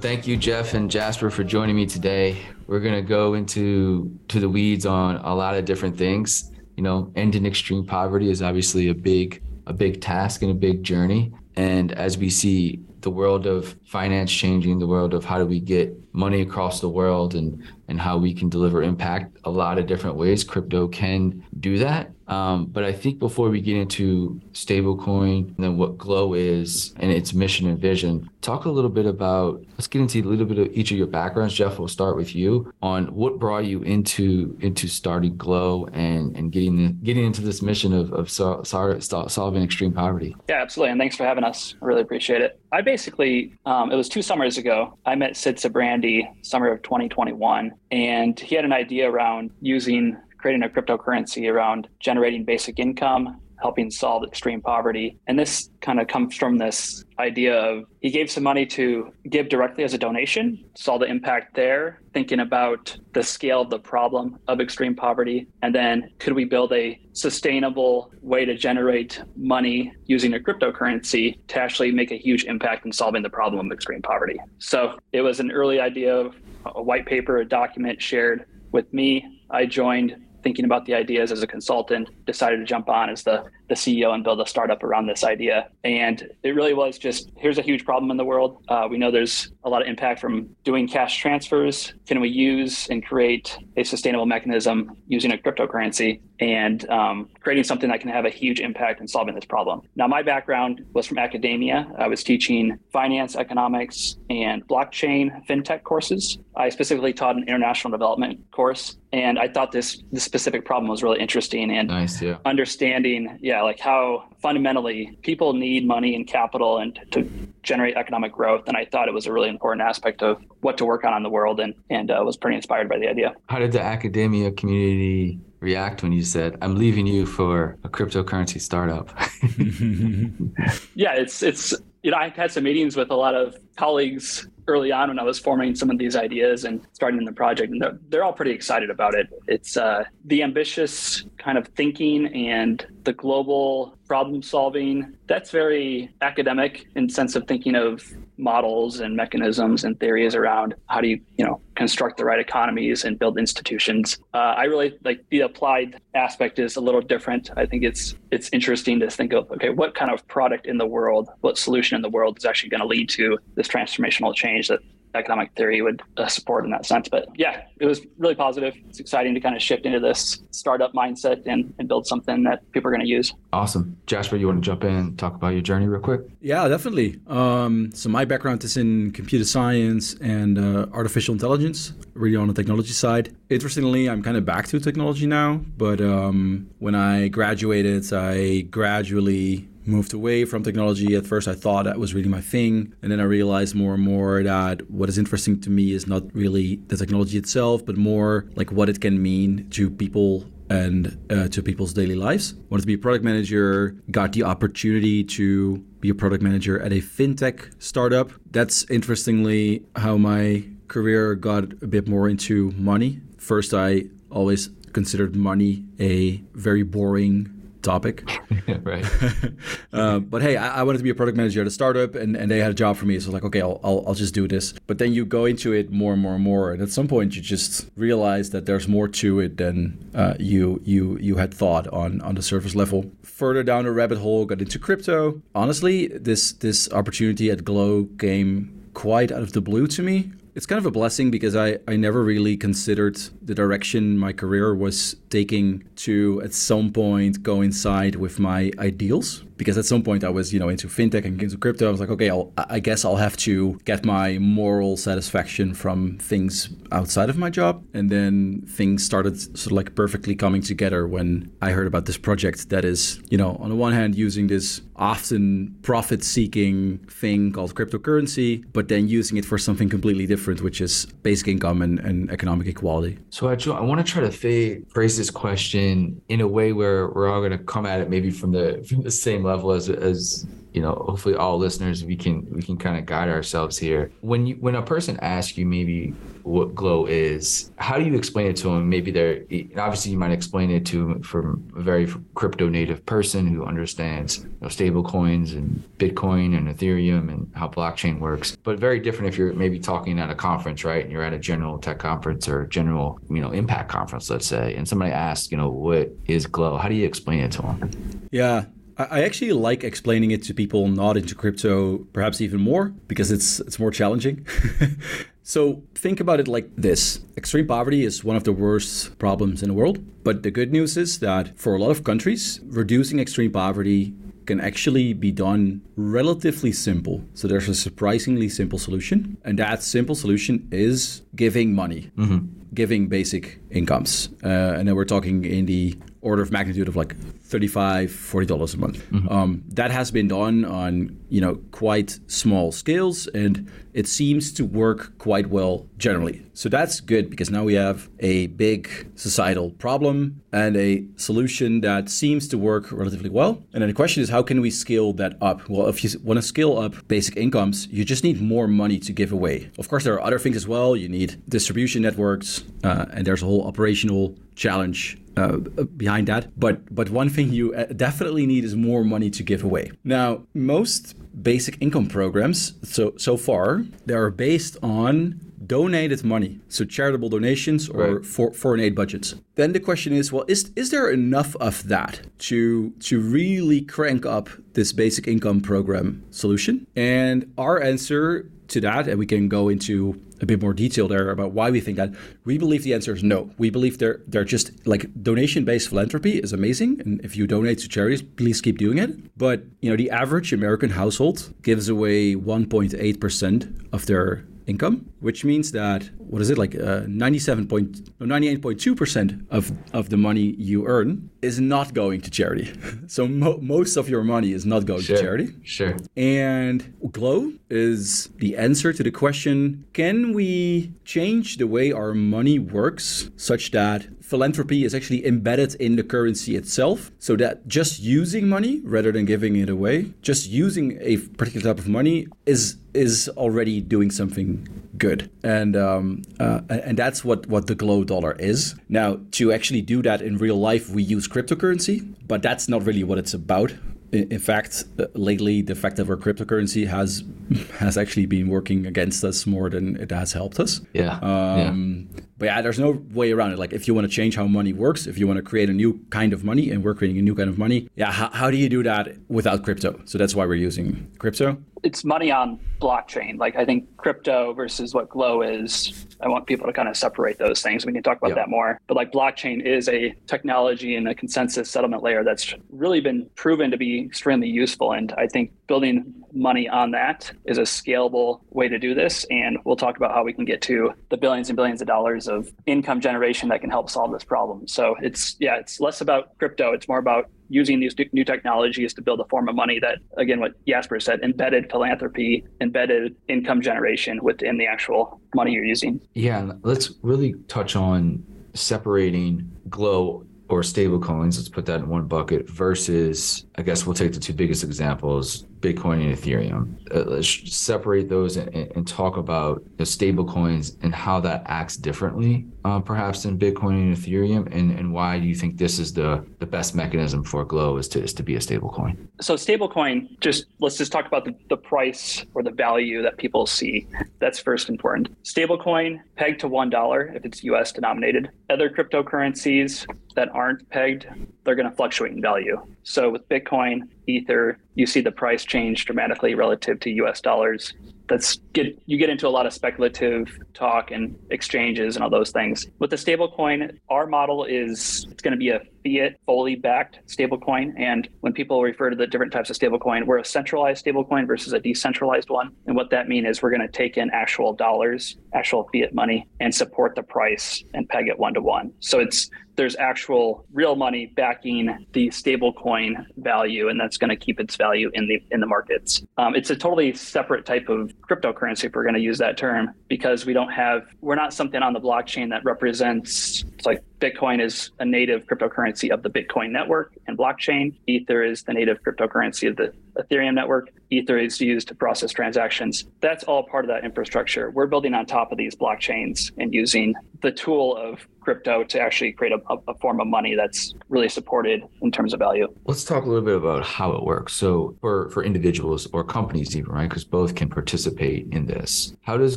thank you, Jeff and Jasper, for joining me today. We're gonna go into to the weeds on a lot of different things. You know, ending extreme poverty is obviously a big a big task and a big journey. And as we see the world of finance changing, the world of how do we get money across the world and and how we can deliver impact a lot of different ways, crypto can do that. Um, but I think before we get into stablecoin and then what Glow is and its mission and vision, talk a little bit about. Let's get into a little bit of each of your backgrounds. Jeff, we'll start with you on what brought you into into starting Glow and and getting getting into this mission of of sol- solving extreme poverty. Yeah, absolutely. And thanks for having us. I really appreciate it. I basically, um, it was two summers ago. I met Sid Sijbrandij summer of 2021, and he had an idea around using creating a cryptocurrency around generating basic income, helping solve extreme poverty. And this kind of comes from this idea of he gave some money to give directly as a donation, saw the impact there, thinking about the scale of the problem of extreme poverty. And then could we build a sustainable way to generate money using a cryptocurrency to actually make a huge impact in solving the problem of extreme poverty? So it was an early idea of a white paper, a document shared with me. I joined thinking about the ideas as a consultant, decided to jump on as the, the CEO and build a startup around this idea. And it really was just here's a huge problem in the world. Uh, we know there's a lot of impact from doing cash transfers. Can we use and create a sustainable mechanism using a cryptocurrency and um, creating something that can have a huge impact in solving this problem? Now, my background was from academia. I was teaching finance, economics, and blockchain fintech courses. I specifically taught an international development course and I thought this this specific problem was really interesting and nice, yeah. understanding, yeah, like how fundamentally people need money and capital and to generate economic growth. And I thought it was a really important aspect of what to work on in the world, and and uh, was pretty inspired by the idea. How did the academia community react when you said, "I'm leaving you for a cryptocurrency startup"? yeah, it's it's you know I've had some meetings with a lot of colleagues early on when I was forming some of these ideas and starting the project, and they're, they're all pretty excited about it. It's uh, the ambitious kind of thinking and the global problem solving. That's very academic in sense of thinking of models and mechanisms and theories around how do you you know construct the right economies and build institutions. Uh, I really like the applied aspect is a little different. I think it's it's interesting to think of okay, what kind of product in the world, what solution in the world is actually going to lead to this transformational change that economic theory would uh, support in that sense. But yeah, it was really positive. It's exciting to kind of shift into this startup mindset and, and build something that people are going to use. Awesome. Jasper, you want to jump in and talk about your journey real quick? Yeah, definitely. Um, so my background is in computer science and uh, artificial intelligence, really on the technology side. Interestingly, I'm kind of back to technology now, but um, when I graduated, I gradually moved away from technology. At first, I thought that was really my thing. And then I realized more and more that what is interesting to me is not really the technology itself, but more like what it can mean to people and uh, to people's daily lives. Wanted to be a product manager, got the opportunity to be a product manager at a fintech startup. That's interestingly how my career got a bit more into money. First, I always considered money a very boring topic. right. uh, but hey, I, I, wanted to be a product manager at a startup, and, and they had a job for me. So I was like, okay, I'll, I'll, I'll just do this. But then you go into it more and more and more, and at some point you just realize that there's more to it than uh, you you you had thought on on the surface level. Further down the rabbit hole, got into crypto. Honestly, this this opportunity at Glow came quite out of the blue to me it's kind of a blessing because I, I never really considered the direction my career was taking to at some point coincide with my ideals because at some point I was, you know, into fintech and into crypto. I was like, okay, I'll, I guess I'll have to get my moral satisfaction from things outside of my job. And then things started sort of like perfectly coming together when I heard about this project that is, you know, on the one hand using this often profit-seeking thing called cryptocurrency, but then using it for something completely different, which is basic income and, and economic equality. So I, I want to try to phrase this question in a way where we're all going to come at it maybe from the from the same level as as you know hopefully all listeners we can we can kind of guide ourselves here. When you when a person asks you maybe what glow is how do you explain it to them maybe they're obviously you might explain it to them from a very crypto native person who understands you know, stable coins and bitcoin and ethereum and how blockchain works but very different if you're maybe talking at a conference right? And you're at a general tech conference or general you know impact conference let's say and somebody asks you know what is glow? How do you explain it to them yeah I actually like explaining it to people not into crypto, perhaps even more, because it's it's more challenging. so think about it like this: extreme poverty is one of the worst problems in the world. But the good news is that for a lot of countries, reducing extreme poverty can actually be done relatively simple. So there's a surprisingly simple solution, and that simple solution is giving money. Mm-hmm. Giving basic incomes. Uh, and then we're talking in the order of magnitude of like 35 40 dollars a month mm-hmm. um, that has been done on you know quite small scales and it seems to work quite well generally. So that's good because now we have a big societal problem and a solution that seems to work relatively well. And then the question is how can we scale that up? Well if you want to scale up basic incomes you just need more money to give away. Of course there are other things as well. You need distribution networks uh, and there's a whole operational challenge uh, behind that. But but one thing you uh, definitely need is more money to give away. Now, most basic income programs so so far they are based on donated money, so charitable donations or right. for, foreign aid budgets. Then the question is, well, is is there enough of that to to really crank up this basic income program solution? And our answer to that, and we can go into a bit more detail there about why we think that. We believe the answer is no. We believe they're they're just like donation based philanthropy is amazing, and if you donate to charities, please keep doing it. But you know, the average American household gives away 1.8 percent of their income, which means that what is it like uh, 97 point, 98.2 percent of of the money you earn is not going to charity. so mo- most of your money is not going sure, to charity. Sure. And Glow is the answer to the question: Can we change the way our money works such that philanthropy is actually embedded in the currency itself, so that just using money rather than giving it away, just using a particular type of money is is already doing something good, and um, uh, and that's what what the Glow dollar is. Now, to actually do that in real life, we use cryptocurrency, but that's not really what it's about in fact, uh, lately the fact that our cryptocurrency has has actually been working against us more than it has helped us. Yeah. Um, yeah. But yeah, there's no way around it. Like if you want to change how money works, if you want to create a new kind of money, and we're creating a new kind of money, yeah, how, how do you do that without crypto? So that's why we're using crypto. It's money on blockchain. Like I think crypto versus what Glow is. I want people to kind of separate those things. We can talk about that more. But like blockchain is a technology and a consensus settlement layer that's really been proven to be extremely useful. And I think building money on that is a scalable way to do this. And we'll talk about how we can get to the billions and billions of dollars of income generation that can help solve this problem. So it's, yeah, it's less about crypto. It's more about using these new technologies to build a form of money that, again, what Jasper said, embedded philanthropy, embedded income generation within the actual money you're using. Yeah, let's really touch on separating Glow or stable coins, let's put that in one bucket, versus, I guess we'll take the two biggest examples, Bitcoin and Ethereum. Uh, let's separate those and, and talk about the stable coins and how that acts differently, uh, perhaps in Bitcoin and Ethereum, and, and why do you think this is the, the best mechanism for Glow is to, is to be a stable coin? So stable coin, just let's just talk about the, the price or the value that people see. That's first important. Stable coin pegged to $1 if it's US denominated. Other cryptocurrencies that aren't pegged, they're going to fluctuate in value. So with Bitcoin, Ether, you see the price change dramatically relative to US dollars that's get you get into a lot of speculative talk and exchanges and all those things. With the stablecoin, our model is it's going to be a fiat fully backed stablecoin. And when people refer to the different types of stablecoin, we're a centralized stablecoin versus a decentralized one. And what that means is we're going to take in actual dollars, actual fiat money, and support the price and peg it one to one. So it's there's actual real money backing the stablecoin value, and that's going to keep its value in the in the markets. Um, it's a totally separate type of cryptocurrency, if we're going to use that term, because we don't have we're not something on the blockchain that represents It's like Bitcoin is a native cryptocurrency of the Bitcoin network and blockchain. Ether is the native cryptocurrency of the Ethereum network. Ether is used to process transactions. That's all part of that infrastructure. We're building on top of these blockchains and using the tool of crypto to actually create a, a, form of money that's really supported in terms of value. Let's talk a little bit about how it works. So for for individuals or companies even, right? Because both can participate in this. How does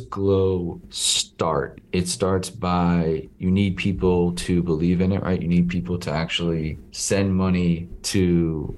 Glow start? It starts by you need people to believe in it, right? You need people to actually send money to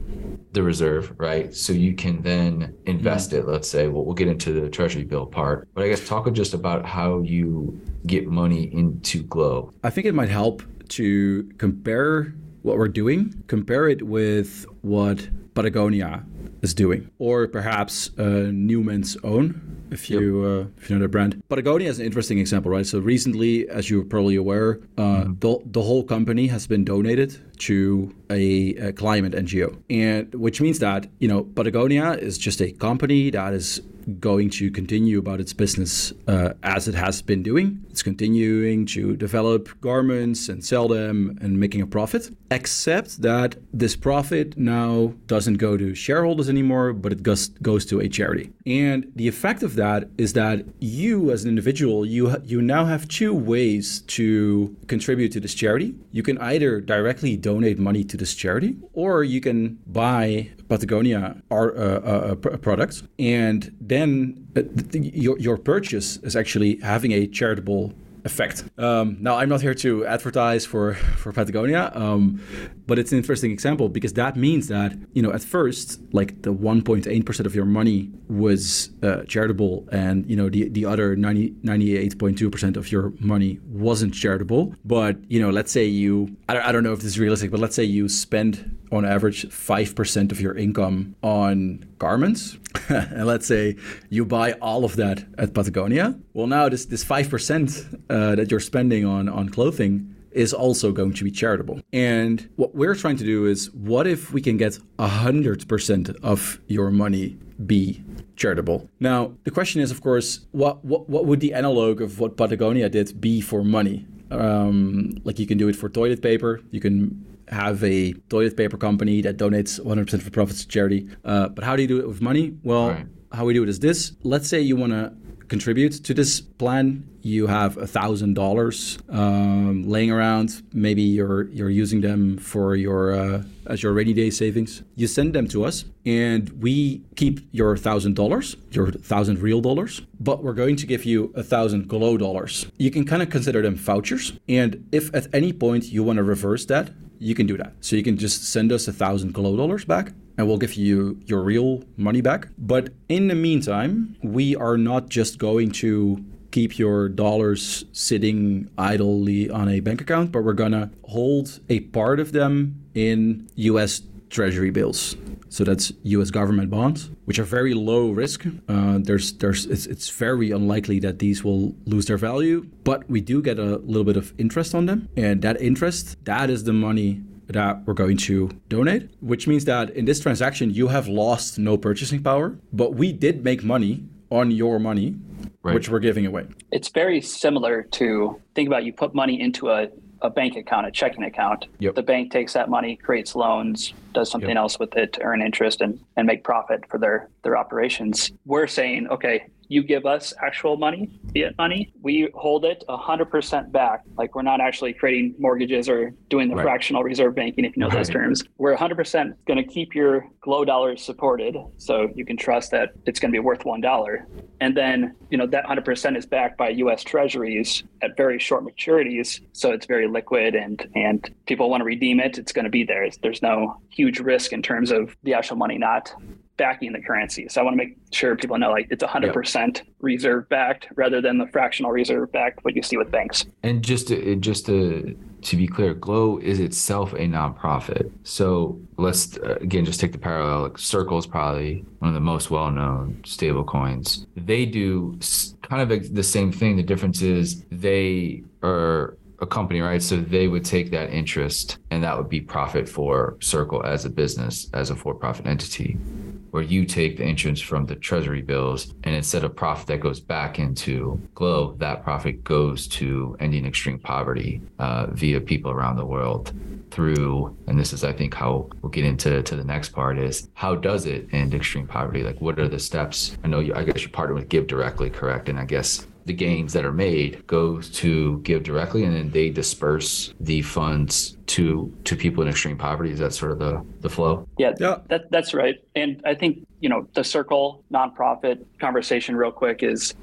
the reserve, right? So you can then invest mm-hmm. it. Let's say, well, we'll get into the treasury bill part, but I guess talk just about how you get money into Glow. I think it might help to compare what we're doing, compare it with what Patagonia is doing, or perhaps uh, Newman's Own, if you yep. uh, if you know the brand. Patagonia is an interesting example, right? So recently, as you're probably aware, uh, mm-hmm. the the whole company has been donated to a, a, climate NGO, and which means that you know Patagonia is just a company that is going to continue about its business uh, as it has been doing. It's continuing to develop garments and sell them and making a profit, except that this profit now doesn't go to shareholders anymore, but it goes, goes to a charity. And the effect of that is that you, as an individual, you, you now have two ways to contribute to this charity. You can either directly donate money to this charity, or you can buy Patagonia our, uh, uh, products, and then uh, your, your purchase is actually having a charitable effect. Um, now, I'm not here to advertise for for Patagonia, um, but it's an interesting example because that means that you know at first, like the 1.8 percent of your money was uh, charitable, and you know the the other 90, 98.2 percent of your money wasn't charitable. But you know, let's say you I don't, I don't know if this is realistic, but let's say you spend on average 5% of your income on garments and let's say you buy all of that at Patagonia well now this this 5% uh, that you're spending on on clothing is also going to be charitable. And what we're trying to do is what if we can get 100% of your money be charitable? Now, the question is, of course, what, what, what would the analog of what Patagonia did be for money? Um, like you can do it for toilet paper, you can have a toilet paper company that donates 100% of the profits to charity. Uh, but how do you do it with money? Well, right. how we do it is this. Let's say you want to contribute to this plan. You have a thousand dollars um, laying around. Maybe you're you're using them for your uh, as your rainy day savings. You send them to us, and we keep your thousand dollars, your thousand real dollars. But we're going to give you a thousand glow dollars. You can kind of consider them vouchers. And if at any point you want to reverse that, you can do that. So you can just send us a thousand glow dollars back and we'll give you your real money back. But in the meantime, we are not just going to keep your dollars sitting idly on a bank account, but we're gonna hold a part of them in US treasury bills. So that's U.S. government bonds, which are very low risk. Uh, there's, there's, it's, it's very unlikely that these will lose their value, but we do get a little bit of interest on them, and that interest, that is the money that we're going to donate, which means that in this transaction you have lost no purchasing power, but we did make money on your money, right. which we're giving away. It's very similar to think about you put money into a a bank account, a checking account. Yep. The bank takes that money, creates loans, does something yep. else with it to earn interest and, and make profit for their their operations. We're saying, okay, you give us actual money, fiat money, we hold it 100% back. Like we're not actually creating mortgages or doing the right. fractional reserve banking, if you know right. those terms. We're 100% going to keep your glow dollars supported. So you can trust that it's going to be worth $1. And then, you know, that 100% is backed by US treasuries at very short maturities. So it's very liquid and, and people want to redeem it. It's going to be there. There's no huge risk in terms of the actual money not backing the currency. So I want to make sure people know like it's 100% yep. reserve backed rather than the fractional reserve backed what you see with banks. And just to, just to to be clear, Glow is itself a nonprofit. So let's uh, again just take the parallel. Like Circle is probably one of the most well-known stable coins. They do kind of the same thing. The difference is they are a company, right? So they would take that interest and that would be profit for Circle as a business, as a for profit entity where you take the interest from the treasury bills and instead of profit that goes back into glow that profit goes to ending extreme poverty uh, via people around the world through and this is i think how we'll get into to the next part is how does it end extreme poverty? Like what are the steps? I know you i guess you partner with give directly correct? And i guess the gains that are made go to give directly and then they disperse the funds to to people in extreme poverty is that sort of the the flow yeah, yeah. That, that's right and i think you know the circle nonprofit conversation real quick is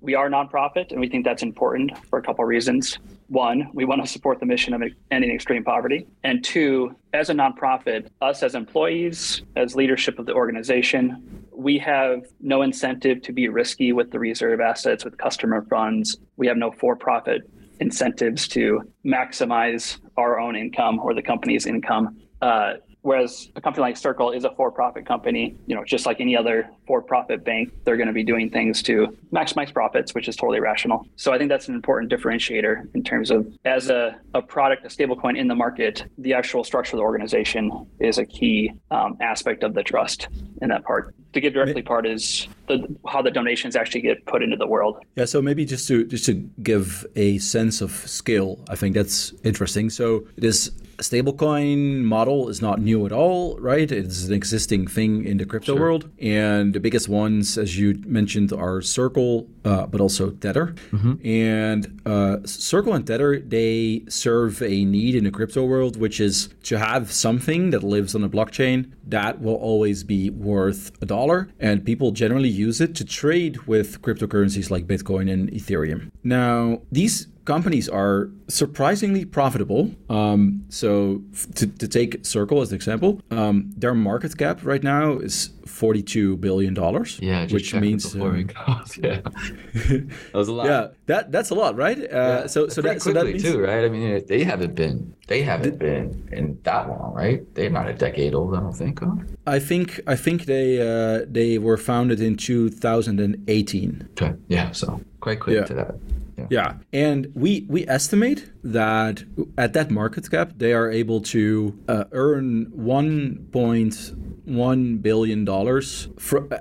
we are nonprofit and we think that's important for a couple of reasons one, we want to support the mission of ending extreme poverty. And two, as a nonprofit, us as employees, as leadership of the organization, we have no incentive to be risky with the reserve assets, with customer funds. We have no for profit incentives to maximize our own income or the company's income. Uh, Whereas a company like Circle is a for-profit company, you know, just like any other for-profit bank, they're going to be doing things to maximize profits, which is totally rational. So I think that's an important differentiator in terms of as a, a product, a stablecoin in the market, the actual structure of the organization is a key um, aspect of the trust in that part. The give directly part is the, how the donations actually get put into the world. Yeah, so maybe just to just to give a sense of scale, I think that's interesting. So this stablecoin model is not new at all, right? It's an existing thing in the crypto sure. world. And the biggest ones, as you mentioned, are Circle, uh, but also Tether. Mm-hmm. And uh, Circle and Tether, they serve a need in the crypto world, which is to have something that lives on a blockchain that will always be worth a dollar. And people generally use it to trade with cryptocurrencies like Bitcoin and Ethereum. Now, these companies are surprisingly profitable. Um, so, f- to, to, take Circle as an example, um, their market cap right now is forty-two billion dollars. Yeah, which means um, yeah, that was a lot. Yeah, that that's a lot, right? Uh, yeah. So, so that so that means, too, right? I mean, they haven't been they haven't been in that long, right? They're not a decade old, I don't think. Huh? I think I think they uh, they were founded in two thousand and eighteen. Okay, yeah, so quite quick yeah. to that. Yeah. yeah. And we we estimate that at that market cap they are able to uh, earn 1.1 billion dollars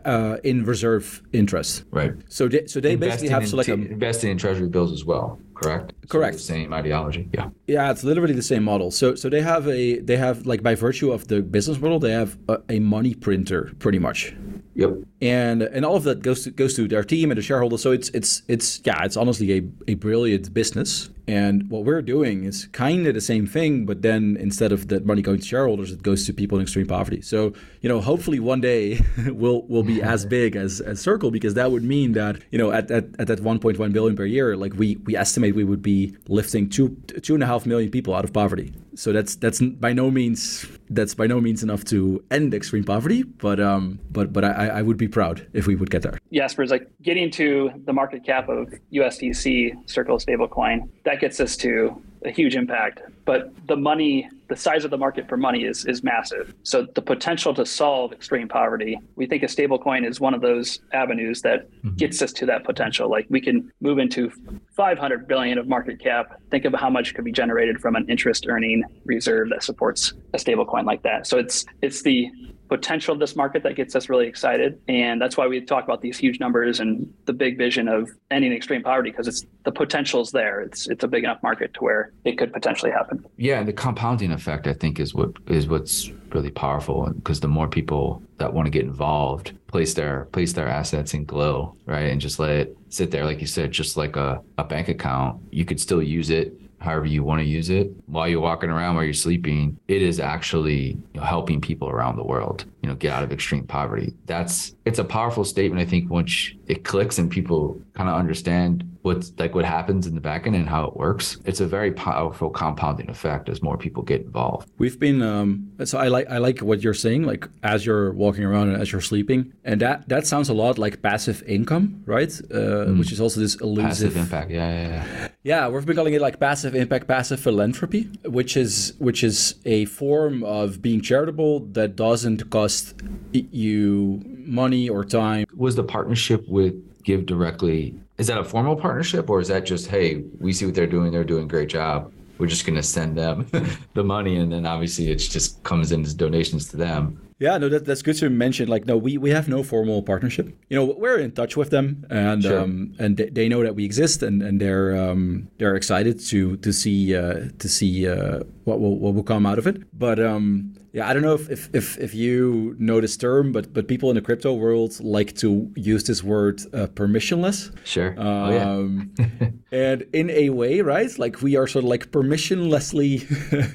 uh, in reserve interest. Right. So they, so they investing basically have so like a, investing in treasury bills as well correct? Correct. So same ideology. Yeah. Yeah, it's literally the same model. So so they have a they have like by virtue of the business model, they have a, a money printer pretty much. Yep. And and all of that goes to goes to their team and the shareholders. So it's it's it's yeah, it's honestly a, a brilliant business. And what we're doing is kind of the same thing, but then instead of that money going to shareholders, it goes to people in extreme poverty. So you know, hopefully one day we'll will be as big as as Circle because that would mean that you know at at, at that 1.1 billion per year, like we we estimate we would be lifting two two and a half million people out of poverty. So that's that's by no means that's by no means enough to end extreme poverty, but um but but I, I would be proud if we would get there. It's like getting to the market cap of USDC Circle stablecoin that gets us to a huge impact. But the money, the size of the market for money is is massive. So the potential to solve extreme poverty, we think a stablecoin is one of those avenues that mm-hmm. gets us to that potential. Like we can move into 500 billion of market cap. Think of how much could be generated from an interest earning reserve that supports a stablecoin like that. So it's it's the potential of this market that gets us really excited. And that's why we talk about these huge numbers and the big vision of ending extreme poverty because it's the potential is there. It's it's a big enough market to where it could potentially happen. Yeah, and the compounding effect I think is what is what's really powerful because the more people that want to get involved place their place their assets in glow right and just let it sit there like you said just like a, a bank account you could still use it however you want to use it while you're walking around while you're sleeping it is actually you know, helping people around the world you know get out of extreme poverty. That's it's a powerful statement i think once it clicks and people kind of understand what's like what happens in the back end and how it works. It's a very powerful compounding effect as more people get involved. We've been um so i like i like what you're saying like as you're walking around and as you're sleeping and that that sounds a lot like passive income right? Uh, mm. which is also this elusive passive impact yeah, yeah yeah. Yeah we've been calling it like passive impact passive philanthropy which is which is a form of being charitable that doesn't cost you money or time. Was the partnership with give directly is that a formal partnership or is that just hey we see what they're doing they're doing a great job we're just going to send them the money and then obviously it just comes in as donations to them Yeah, no, that, that's good to mention. Like, no, we, we have no formal partnership. You know, we're in touch with them, and sure. um, and they know that we exist, and and they're um, they're excited to to see uh, to see uh, what will what will come out of it. But um, yeah, I don't know if, if, if, if, you know this term, but but people in the crypto world like to use this word uh, permissionless. Sure. Um, oh, yeah. Um, and in a way, right? Like we are sort of like permissionlessly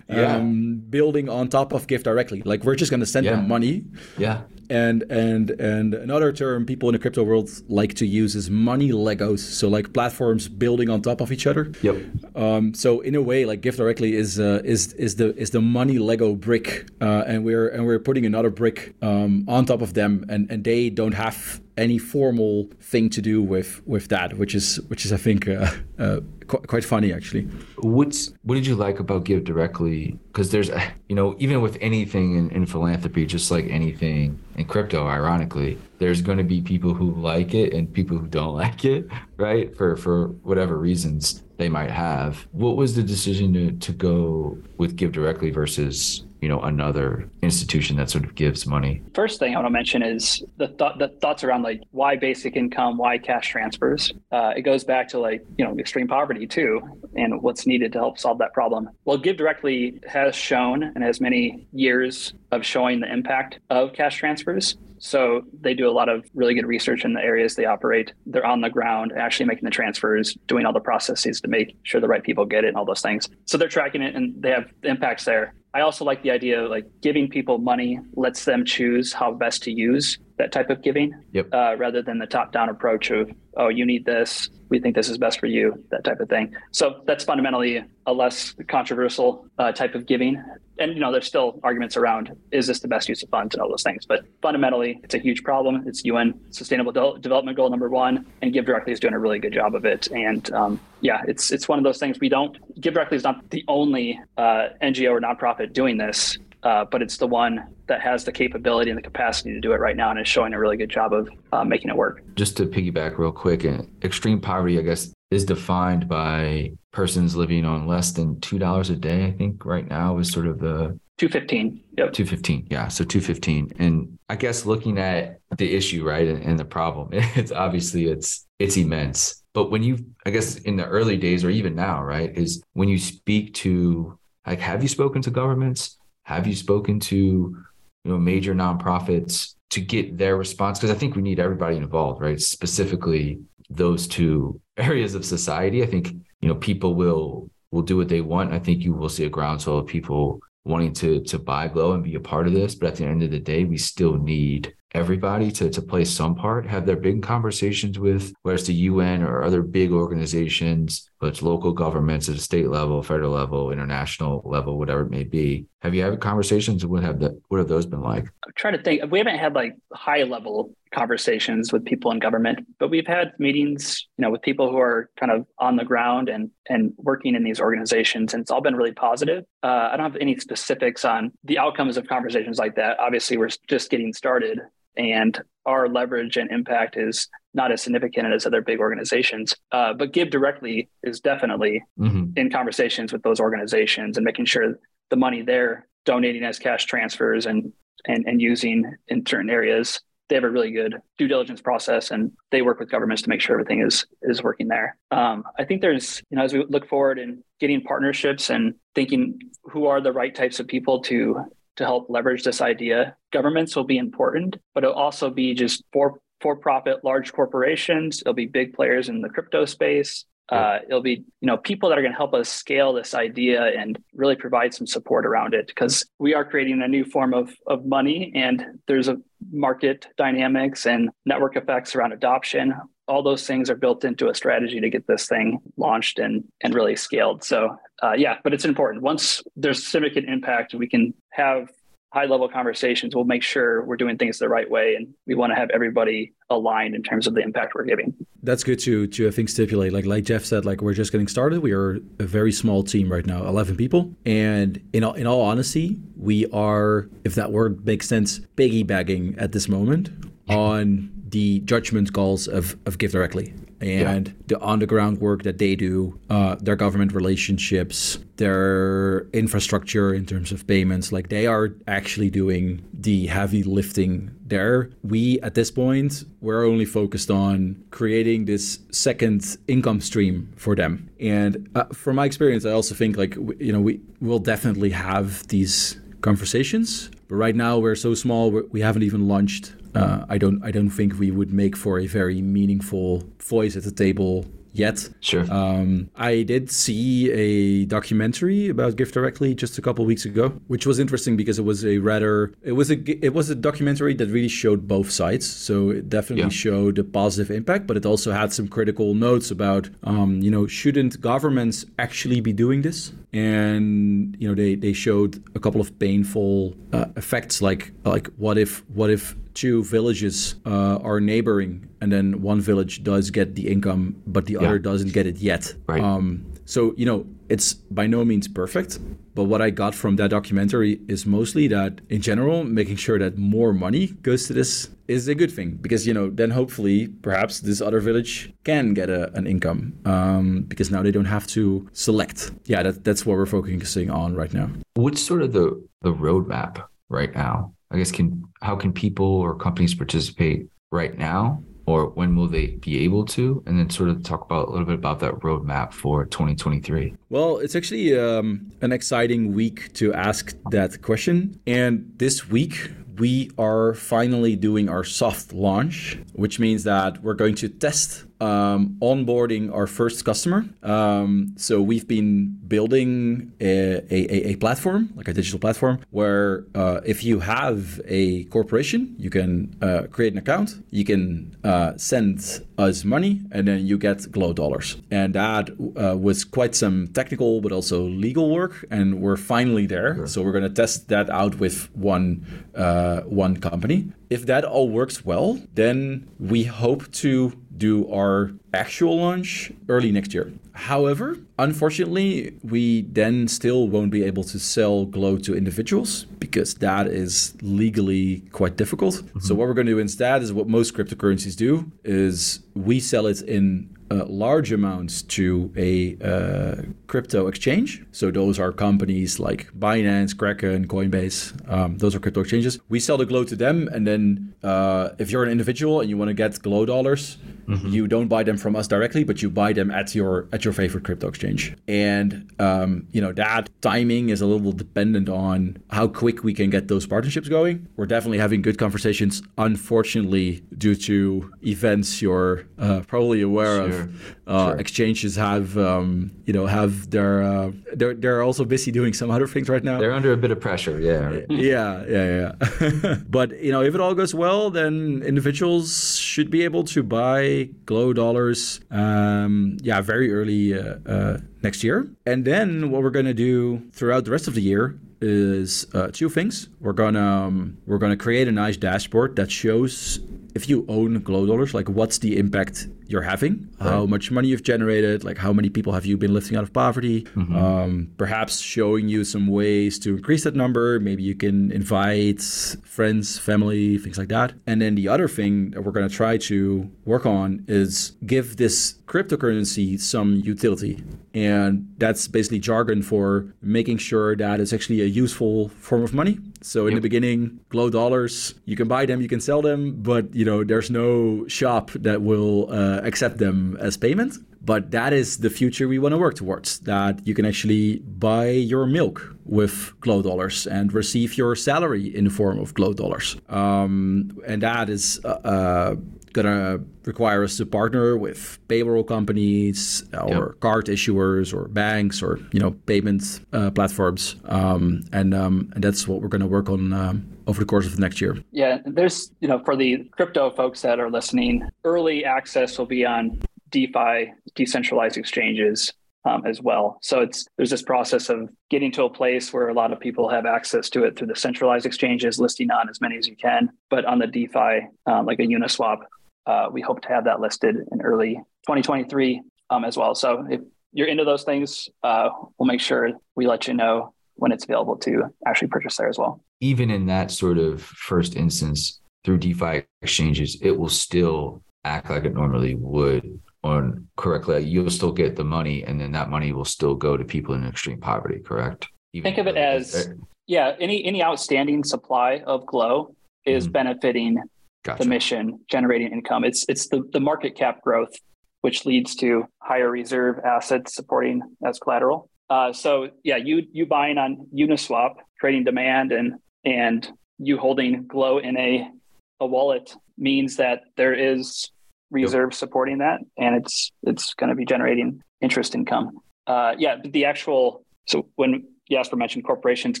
um, building on top of Give directly. Like we're just going to send yeah. them money. Yeah. And and and another term people in the crypto world like to use is money Legos. So like platforms building on top of each other. Yep. Um, so in a way, like Give directly is uh, is is the is the money Lego brick. Uh, and we're and we're putting another brick um, on top of them, and, and they don't have any formal thing to do with with that, which is which is I think uh, uh, qu- quite funny actually. What's what did you like about Give Directly? Because there's you know even with anything in, in philanthropy, just like anything in crypto, ironically, there's going to be people who like it and people who don't like it, right? For for whatever reasons they might have. What was the decision to to go with Give Directly versus you know another institution that sort of gives money? First thing i want to mention is the thought the thoughts around like why basic income why cash transfers. Uh, it goes back to like you know extreme poverty too and what's needed to help solve that problem. Well give directly has shown and has many years of showing the impact of cash transfers so they do a lot of really good research in the areas they operate. They're on the ground, actually making the transfers, doing all the processes to make sure the right people get it and all those things. So they're tracking it and they have impacts there. I also like the idea of like giving people money lets them choose how best to use that type of giving yep. uh, rather than the top down approach of, oh, you need this. We think this is best for you, that type of thing. So that's fundamentally a less controversial uh, type of giving. And, you know, there's still arguments around is this the best use of funds and all those things. But fundamentally, it's a huge problem. It's UN Sustainable De- Development Goal number one, and Give Directly is doing a really good job of it. And um, yeah, it's it's one of those things we don't. Give Directly is not the only uh, NGO or nonprofit doing this uh, but it's the one that has the capability and the capacity to do it right now and is showing a really good job of uh, making it work. Just to piggyback real quick, extreme poverty, I guess, is defined by persons living on less than $2 a day, I think right now is sort of the 215. Yep. 215. Yeah. So 215. And I guess looking at the issue, right, and, and the problem, it's obviously it's it's immense. But when you, I guess, in the early days or even now, right, is when you speak to like, have you spoken to governments? Have you spoken to you know major nonprofits to get their response? Because I think we need everybody involved, right? Specifically those two areas of society. I think you know people will will do what they want. I think you will see a groundswell of people wanting to to buy glow and be a part of this. But at the end of the day, we still need everybody to, to play some part, have their big conversations with whether it's the UN or other big organizations, whether it's local governments at a state level, federal level, international level, whatever it may be. Have you had conversations? What have that what have those been like? I'm trying to think. We haven't had like high level conversations with people in government, but we've had meetings, you know, with people who are kind of on the ground and and working in these organizations, and it's all been really positive. Uh, I don't have any specifics on the outcomes of conversations like that. Obviously, we're just getting started, and our leverage and impact is not as significant as other big organizations. Uh, but Give Directly is definitely mm-hmm. in conversations with those organizations and making sure the money they're donating as cash transfers and and, and using in certain areas they have a really good due diligence process and they work with governments to make sure everything is is working there um, i think there's you know as we look forward and getting partnerships and thinking who are the right types of people to to help leverage this idea. Governments will be important, but it'll also be just for for profit large corporations. It'll be big players in the crypto space. Uh, it'll be you know people that are going to help us scale this idea and really provide some support around it because we are creating a new form of of money and there's a market dynamics and network effects around adoption all those things are built into a strategy to get this thing launched and and really scaled so uh, yeah, but it's important. Once there's significant impact, we can have high level conversations. We'll make sure we're doing things the right way, and we want to have everybody aligned in terms of the impact we're giving. That's good to to I think stipulate. Like like Jeff said, like we're just getting started. We are a very small team right now, eleven people, and in all, in all honesty, we are, if that word makes sense, piggybacking at this moment on the judgment calls of, of Give Directly and yeah. the underground work that they do, uh, their government relationships, their infrastructure in terms of payments, like they are actually doing the heavy lifting there. We, at this point, we're only focused on creating this second income stream for them. And uh, from my experience, I also think like, you know, we will definitely have these conversations. But right now we're so small, we haven't even launched. Uh, I don't, I don't think we would make for a very meaningful voice at the table yet. Sure. Um, I did see a documentary about Give Directly just a couple weeks ago, which was interesting because it was a rather it was a it was a documentary that really showed both sides. So it definitely yeah. showed a positive impact, but it also had some critical notes about um, you know shouldn't governments actually be doing this? And you know they they showed a couple of painful uh, effects like like what if what if two villages uh, are neighboring, and then one village does get the income, but the yeah. other doesn't get it yet. Right. Um, so you know, it's by no means perfect, but what I got from that documentary is mostly that, in general, making sure that more money goes to this is a good thing because you know then hopefully perhaps this other village can get a, an income um, because now they don't have to select. Yeah, that, that's what we're focusing on right now. What's sort of the the roadmap right now? I guess can how can people or companies participate right now? Or when will they be able to? And then sort of talk about a little bit about that roadmap for 2023 well it's actually um, an exciting week to ask that question. And this week we are finally doing our soft launch which means that we're going to test um, onboarding our first customer. Um, so we've been building a, a, a, platform, like a digital platform, where uh, if you have a corporation, you can uh, create an account, you can uh, send us money, and then you get Glow dollars. And that uh, was quite some technical, but also legal work, and we're finally there. Sure. So we're going to test that out with one uh, one company. If that all works well, then we hope to do our actual launch early next year. However, unfortunately, we then still won't be able to sell Glow to individuals because that is legally quite difficult. Mm-hmm. So what we're going to do instead is what most cryptocurrencies do is we sell it in uh, large amounts to a uh, crypto exchange. So those are companies like Binance, Kraken, Coinbase. Um, those are crypto exchanges. We sell the Glow to them, and then uh, if you're an individual and you want to get Glow dollars, mm-hmm. you don't buy them from us directly, but you buy them at your at your favorite crypto exchange. And um, you know that timing is a little dependent on how quick we can get those partnerships going. We're definitely having good conversations. Unfortunately, due to events you're uh, probably aware sure. of uh, sure. exchanges have um, you know have their uh, they're they're also busy doing some other things right now. They're under a bit of pressure, yeah. yeah, yeah, yeah. but you know, if it all goes well, then individuals should be able to buy Glow dollars. Um, yeah, very early uh, uh next year, and then what we're gonna do throughout the rest of the year is uh, two things. We're gonna um, we're gonna create a nice dashboard that shows if you own glow dollars, like what's the impact you're having, right. how much money you've generated, like how many people have you been lifting out of poverty, mm-hmm. um, perhaps showing you some ways to increase that number. Maybe you can invite friends, family, things like that. And then the other thing that we're going to try to work on is give this cryptocurrency some utility. And that's basically jargon for making sure that it's actually a useful form of money. So in yep. the beginning, glow dollars, you can buy them, you can sell them, but you know there's no shop that will uh, accept them as payment. But that is the future we want to work towards. That you can actually buy your milk with glow dollars and receive your salary in the form of glow dollars. Um, and that is uh, uh gonna require us to partner with payroll companies or yep. card issuers or banks or you know payment uh, platforms, um, and um, and that's what we're gonna work on. Um, over the course of the next year. Yeah, there's, you know, for the crypto folks that are listening, early access will be on DeFi, decentralized exchanges, um, as well. So it's there's this process of getting to a place where a lot of people have access to it through the centralized exchanges, listing on as many as you can. But on the DeFi, um, like a Uniswap, uh, we hope to have that listed in early 2023 um, as well. So if you're into those things, uh, we'll make sure we let you know when it's available to actually purchase there as well. Even in that sort of first instance through DeFi exchanges, it will still act like it normally would on correctly, you'll still get the money, and then that money will still go to people in extreme poverty. Correct? Even Think of it as yeah, any any outstanding supply of glow is mm-hmm. benefiting gotcha. the mission, generating income. It's it's the the market cap growth, which leads to higher reserve assets supporting as collateral. Uh, so yeah, you you buying on Uniswap, creating demand, and and you holding glow in a a wallet means that there is reserve supporting that, and it's it's going to be generating interest income. Uh, yeah, the actual so when Jasper mentioned corporations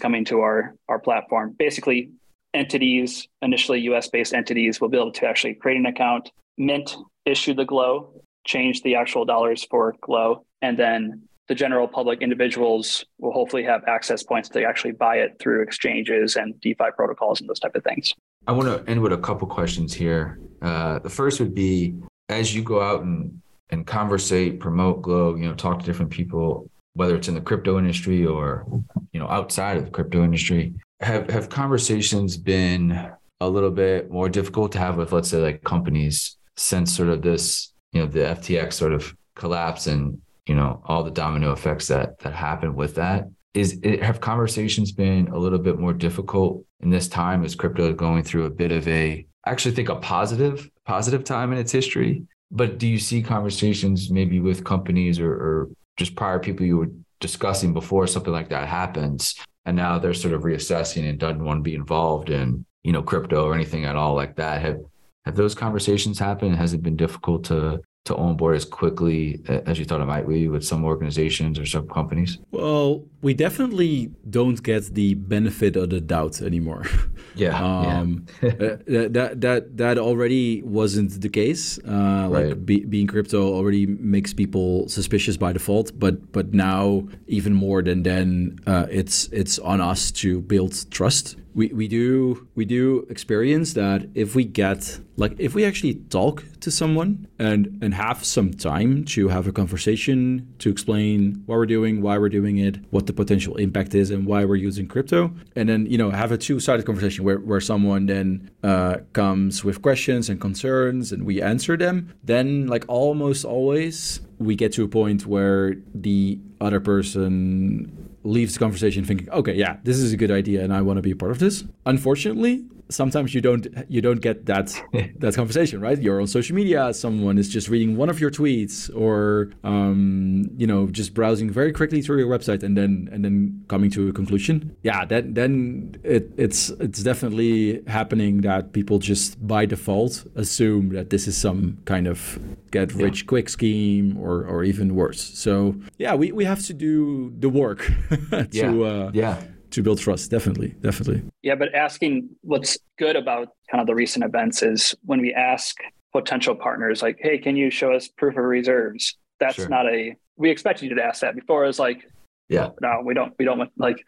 coming to our our platform, basically entities, initially US based entities, will be able to actually create an account, mint, issue the Glow, change the actual dollars for Glow, and then the general public individuals will hopefully have access points to actually buy it through exchanges and DeFi protocols and those type of things. I want to end with a couple questions here. Uh, the first would be as you go out and and conversate, promote Glow, you know, talk to different people, whether it's in the crypto industry or you know outside of the crypto industry have have conversations been a little bit more difficult to have with let's say like companies since sort of this you know the ftx sort of collapse and you know all the domino effects that that happen with that. Is it have conversations been a little bit more difficult in this time as crypto is going through a bit of a I actually think a positive positive time in its history? But do you see conversations maybe with companies or, or just prior people you were discussing before something like that happens and now they're sort of reassessing and doesn't want to be involved in you know crypto or anything at all like that? Have have those conversations happened? Has it been difficult to to onboard as quickly as you thought it might be with some organizations or some companies? Well, we definitely don't get the benefit of the doubt anymore. Yeah, um, yeah. Uh, that that that already wasn't the case. Uh, like right. be, being crypto already makes people suspicious by default, but but now even more than then, uh, it's it's on us to build trust we, we do we do experience that if we get like if we actually talk to someone and and have some time to have a conversation to explain what we're doing why we're doing it what the potential impact is and why we're using crypto and then you know have a two-sided conversation where, where someone then uh, comes with questions and concerns and we answer them then like almost always we get to a point where the other person leaves the conversation thinking, okay, yeah, this is a good idea and I want to be a part of this. Unfortunately, sometimes you don't you don't get that that conversation right you're on social media someone is just reading one of your tweets or um, you know just browsing very quickly through your website and then and then coming to a conclusion yeah then then it, it's it's definitely happening that people just by default assume that this is some kind of get rich yeah. quick scheme or or even worse so yeah we, we have to do the work to yeah. Uh, yeah to build trust. Definitely, definitely. Yeah, but asking what's good about kind of the recent events is when we ask potential partners, like, "Hey, can you show us proof of reserves?" That's sure. not a. We expected you to ask that before. It's like, yeah, no, we don't. We don't want like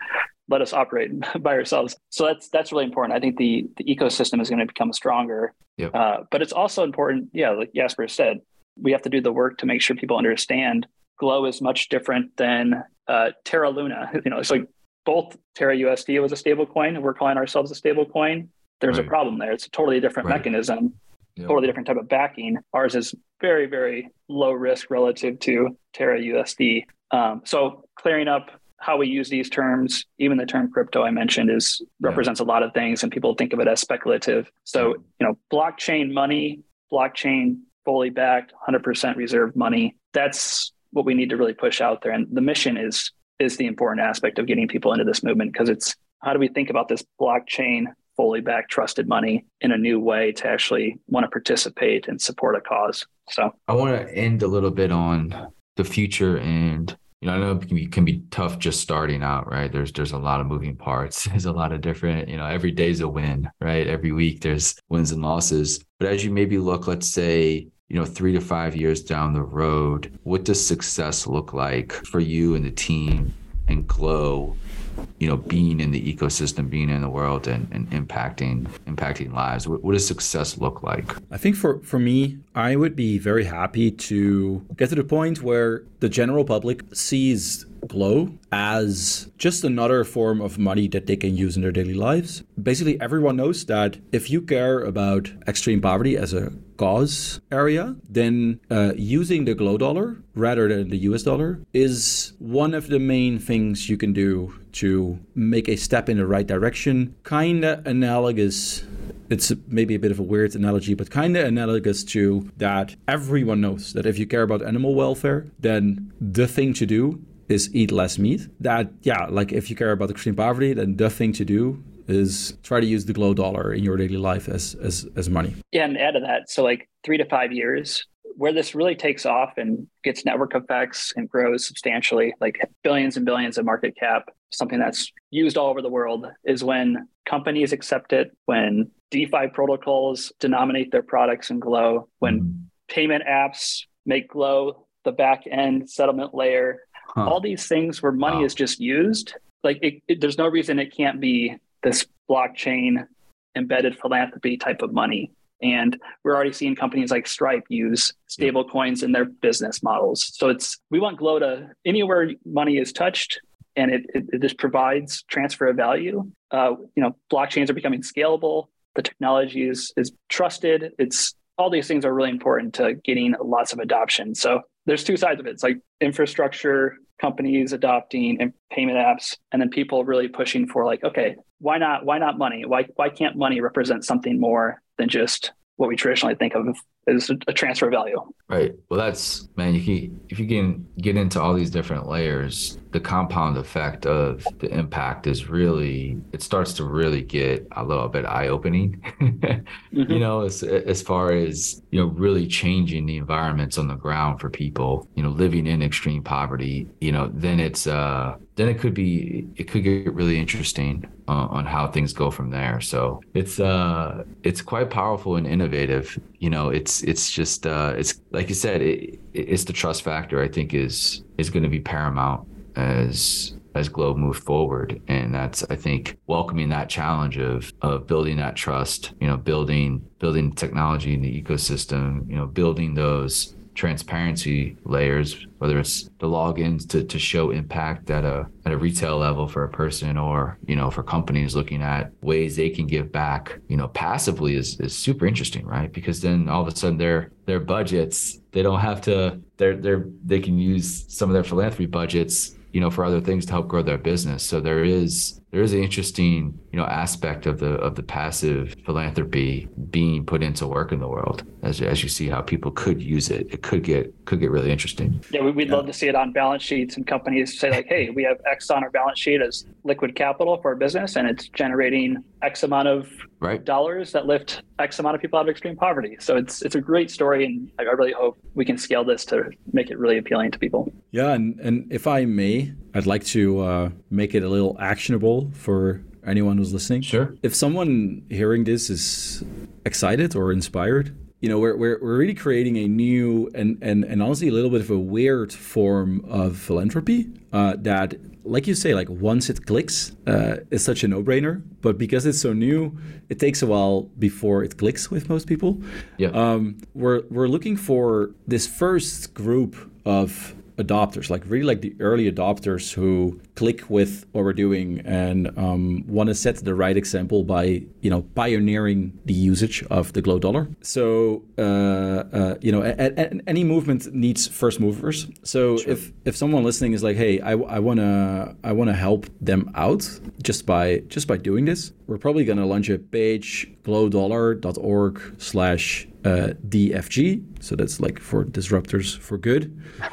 let us operate by ourselves. So that's that's really important. I think the the ecosystem is going to become stronger. Yep. Uh, but it's also important. Yeah, like Jasper said, we have to do the work to make sure people understand. Glow is much different than uh, Terra Luna. You know, it's like both Terra USD was a stable coin and we're calling ourselves a stable coin, there's right. a problem there. It's a totally different right. mechanism, yep. totally different type of backing. Ours is very, very low risk relative to Terra USD. Um, so clearing up how we use these terms, even the term crypto I mentioned is represents yeah. a lot of things and people think of it as speculative. So, you know, blockchain money, blockchain fully backed, 100% reserve money, that's what we need to really push out there. And the mission is is the important aspect of getting people into this movement because it's how do we think about this blockchain fully backed trusted money in a new way to actually want to participate and support a cause. So I want to end a little bit on the future and you know, I know it can be, can be tough just starting out, right? There's there's a lot of moving parts. There's a lot of different, you know, every day's a win, right? Every week there's wins and losses. But as you maybe look, let's say, you know, three to five years down the road, what does success look like for you and the team and Glow? You know, being in the ecosystem, being in the world, and, and impacting impacting lives. What, what does success look like? I think for for me, I would be very happy to get to the point where the general public sees Glow as just another form of money that they can use in their daily lives. Basically, everyone knows that if you care about extreme poverty as a cause area, then uh, using the Glow dollar rather than the US dollar is one of the main things you can do to make a step in the right direction. Kind of analogous it's maybe a bit of a weird analogy, but kind of analogous to that everyone knows that if you care about animal welfare, then the thing to do is eat less meat. That, yeah, like if you care about extreme poverty, then the thing to do is try to use the glow dollar in your daily life as as as money. Yeah, and add to that, so like three to five years, where this really takes off and gets network effects and grows substantially, like billions and billions of market cap, something that's used all over the world, is when companies accept it, when DeFi protocols denominate their products in Glow, when mm-hmm. payment apps make Glow the back end settlement layer, huh. all these things where money wow. is just used. Like it, it, there's no reason it can't be this blockchain embedded philanthropy type of money. And we're already seeing companies like Stripe use stable coins in their business models. So it's we want Glow to anywhere money is touched and it, it, it just provides transfer of value. Uh, you know, blockchains are becoming scalable. The technology is is trusted. It's all these things are really important to getting lots of adoption. So there's two sides of it. It's like infrastructure companies adopting and payment apps and then people really pushing for like okay why not why not money why why can't money represent something more than just what we traditionally think of as a transfer value. Right. Well that's man you can if you can get into all these different layers the compound effect of the impact is really it starts to really get a little bit eye-opening. Mm-hmm. you know as, as far as you know really changing the environments on the ground for people you know living in extreme poverty you know then it's uh then it could be it could get really interesting uh, on how things go from there. So it's uh it's quite powerful and innovative. You know it's it's just uh it's like you said it, it's the trust factor i think is is going to be paramount as as Glow moved forward. And that's I think welcoming that challenge of of building that trust, you know, building building technology in the ecosystem, you know, building those transparency layers, whether it's the logins to, to show impact at a at a retail level for a person or, you know, for companies looking at ways they can give back, you know, passively is, is super interesting, right? Because then all of a sudden their their budgets, they don't have to they're they're they can use some of their philanthropy budgets you know, for other things to help grow their business. So there is there is an interesting, you know, aspect of the of the passive philanthropy being put into work in the world. As as you see how people could use it, it could get could get really interesting. Yeah, we'd yeah. love to see it on balance sheets and companies say like, hey, we have X on our balance sheet as liquid capital for our business, and it's generating X amount of right. dollars that lift X amount of people out of extreme poverty. So it's it's a great story, and I really hope we can scale this to make it really appealing to people. Yeah, and and if I may, I'd like to uh, make it a little actionable for anyone who's listening. Sure. If someone hearing this is excited or inspired, you know, we're, we're, we're really creating a new and, and, and honestly a little bit of a weird form of philanthropy uh, that, like you say, like once it clicks, uh, is such a no-brainer. But because it's so new, it takes a while before it clicks with most people. Yeah. Um, we're we're looking for this first group of adopters, like really like the early adopters who click with what we're doing and um, want to set the right example by you know pioneering the usage of the Glow dollar. So uh, uh, you know, a, a, any movement needs first movers. So sure. if if someone listening is like, hey, I, I wanna I wanna help them out just by just by doing this, we're probably gonna launch a page glowdollar.org slash uh, DFG. So that's like for disruptors for good,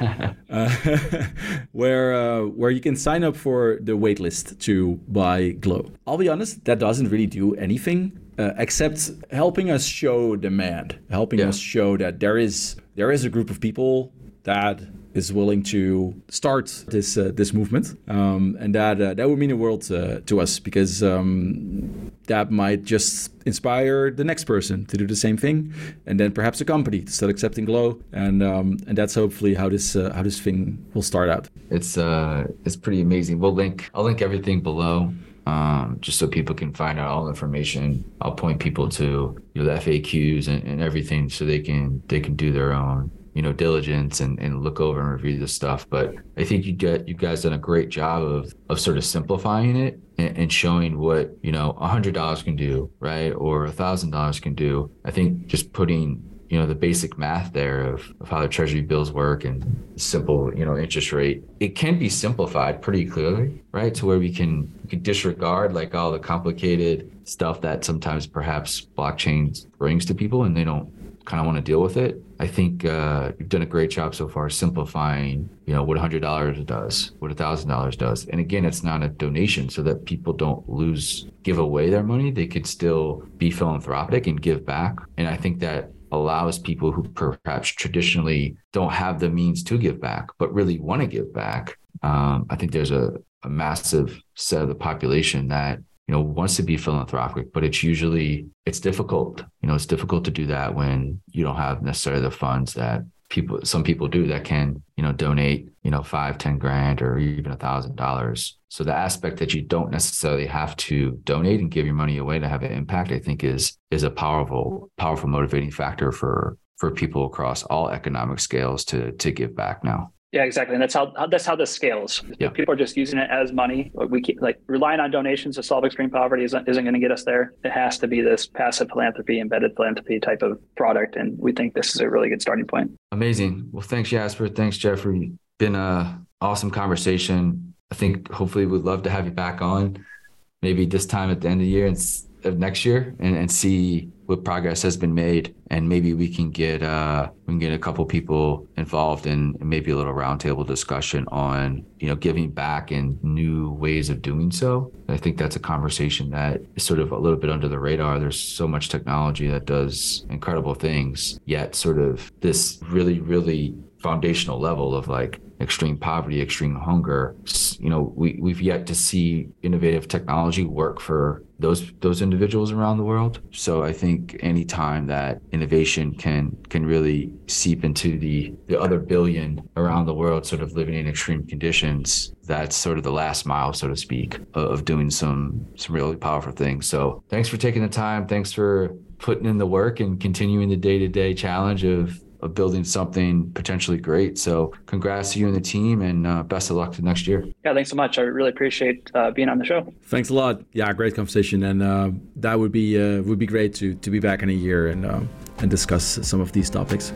uh, where uh, where you can sign up for the waitlist to buy Glow. I'll be honest, that doesn't really do anything uh, except helping us show demand, helping yeah. us show that there is there is a group of people that is willing to start this uh, this movement, um, and that uh, that would mean the world uh, to us because um, that might just inspire the next person to do the same thing, and then perhaps a company to start accepting Glow, and um, and that's hopefully how this uh, how this thing will start out. It's uh it's pretty amazing. We'll link I'll link everything below. Um, just so people can find out all the information. I'll point people to you know, the FAQs and, and everything so they can they can do their own you know diligence and, and look over and review the stuff. But i think you get you guys done a great job of of sort of simplifying it and, and showing what you know a hundred dollars can do right? Or a thousand dollars can do. I think just putting you know the basic math there of, of how the treasury bills work and simple you know interest rate it can be simplified pretty clearly right? To where we can we can disregard like all the complicated stuff that sometimes perhaps blockchain brings to people and they don't kind of want to deal with it. I think uh, you've done a great job so far simplifying you know what $100 does what $1000 does. And again it's not a donation so that people don't lose give away their money. They could still be philanthropic and give back. And i think that allows people who perhaps traditionally don't have the means to give back, but really want to give back. Um, I think there's a, a massive set of the population that you know wants to be philanthropic, but it's usually it's difficult. You know, it's difficult to do that when you don't have necessarily the funds that people some people do that can you know donate you know five ten grand or even a thousand dollars so the aspect that you don't necessarily have to donate and give your money away to have an impact i think is is a powerful powerful motivating factor for for people across all economic scales to to give back now yeah, exactly, and that's how that's how this scales. Yeah. people are just using it as money. We keep, like relying on donations to solve extreme poverty isn't isn't going to get us there. It has to be this passive philanthropy, embedded philanthropy type of product, and we think this is a really good starting point. Amazing. Well, thanks, Jasper. Thanks, Jeffrey. Been a awesome conversation. I think hopefully we'd love to have you back on, maybe this time at the end of the year and of next year, and, and see what progress has been made, and maybe we can get uh, we can get a couple people involved in maybe a little roundtable discussion on you know giving back and new ways of doing so. I think that's a conversation that is sort of a little bit under the radar. There's so much technology that does incredible things, yet sort of this really really foundational level of like extreme poverty, extreme hunger. You know, we, we've yet to see innovative technology work for those those individuals around the world. So I think any time that innovation can can really seep into the the other billion around the world, sort of living in extreme conditions, that's sort of the last mile, so to speak, of doing some some really powerful things. So thanks for taking the time. Thanks for putting in the work and continuing the day to day challenge of of building something potentially great. So congrats to you and the team, and uh, best of luck to next year. Yeah, thanks so much. I really appreciate uh, being on the show. Thanks a lot. Yeah, great conversation, and uh, that would be uh, would be great to to be back in a year and uh, and discuss some of these topics.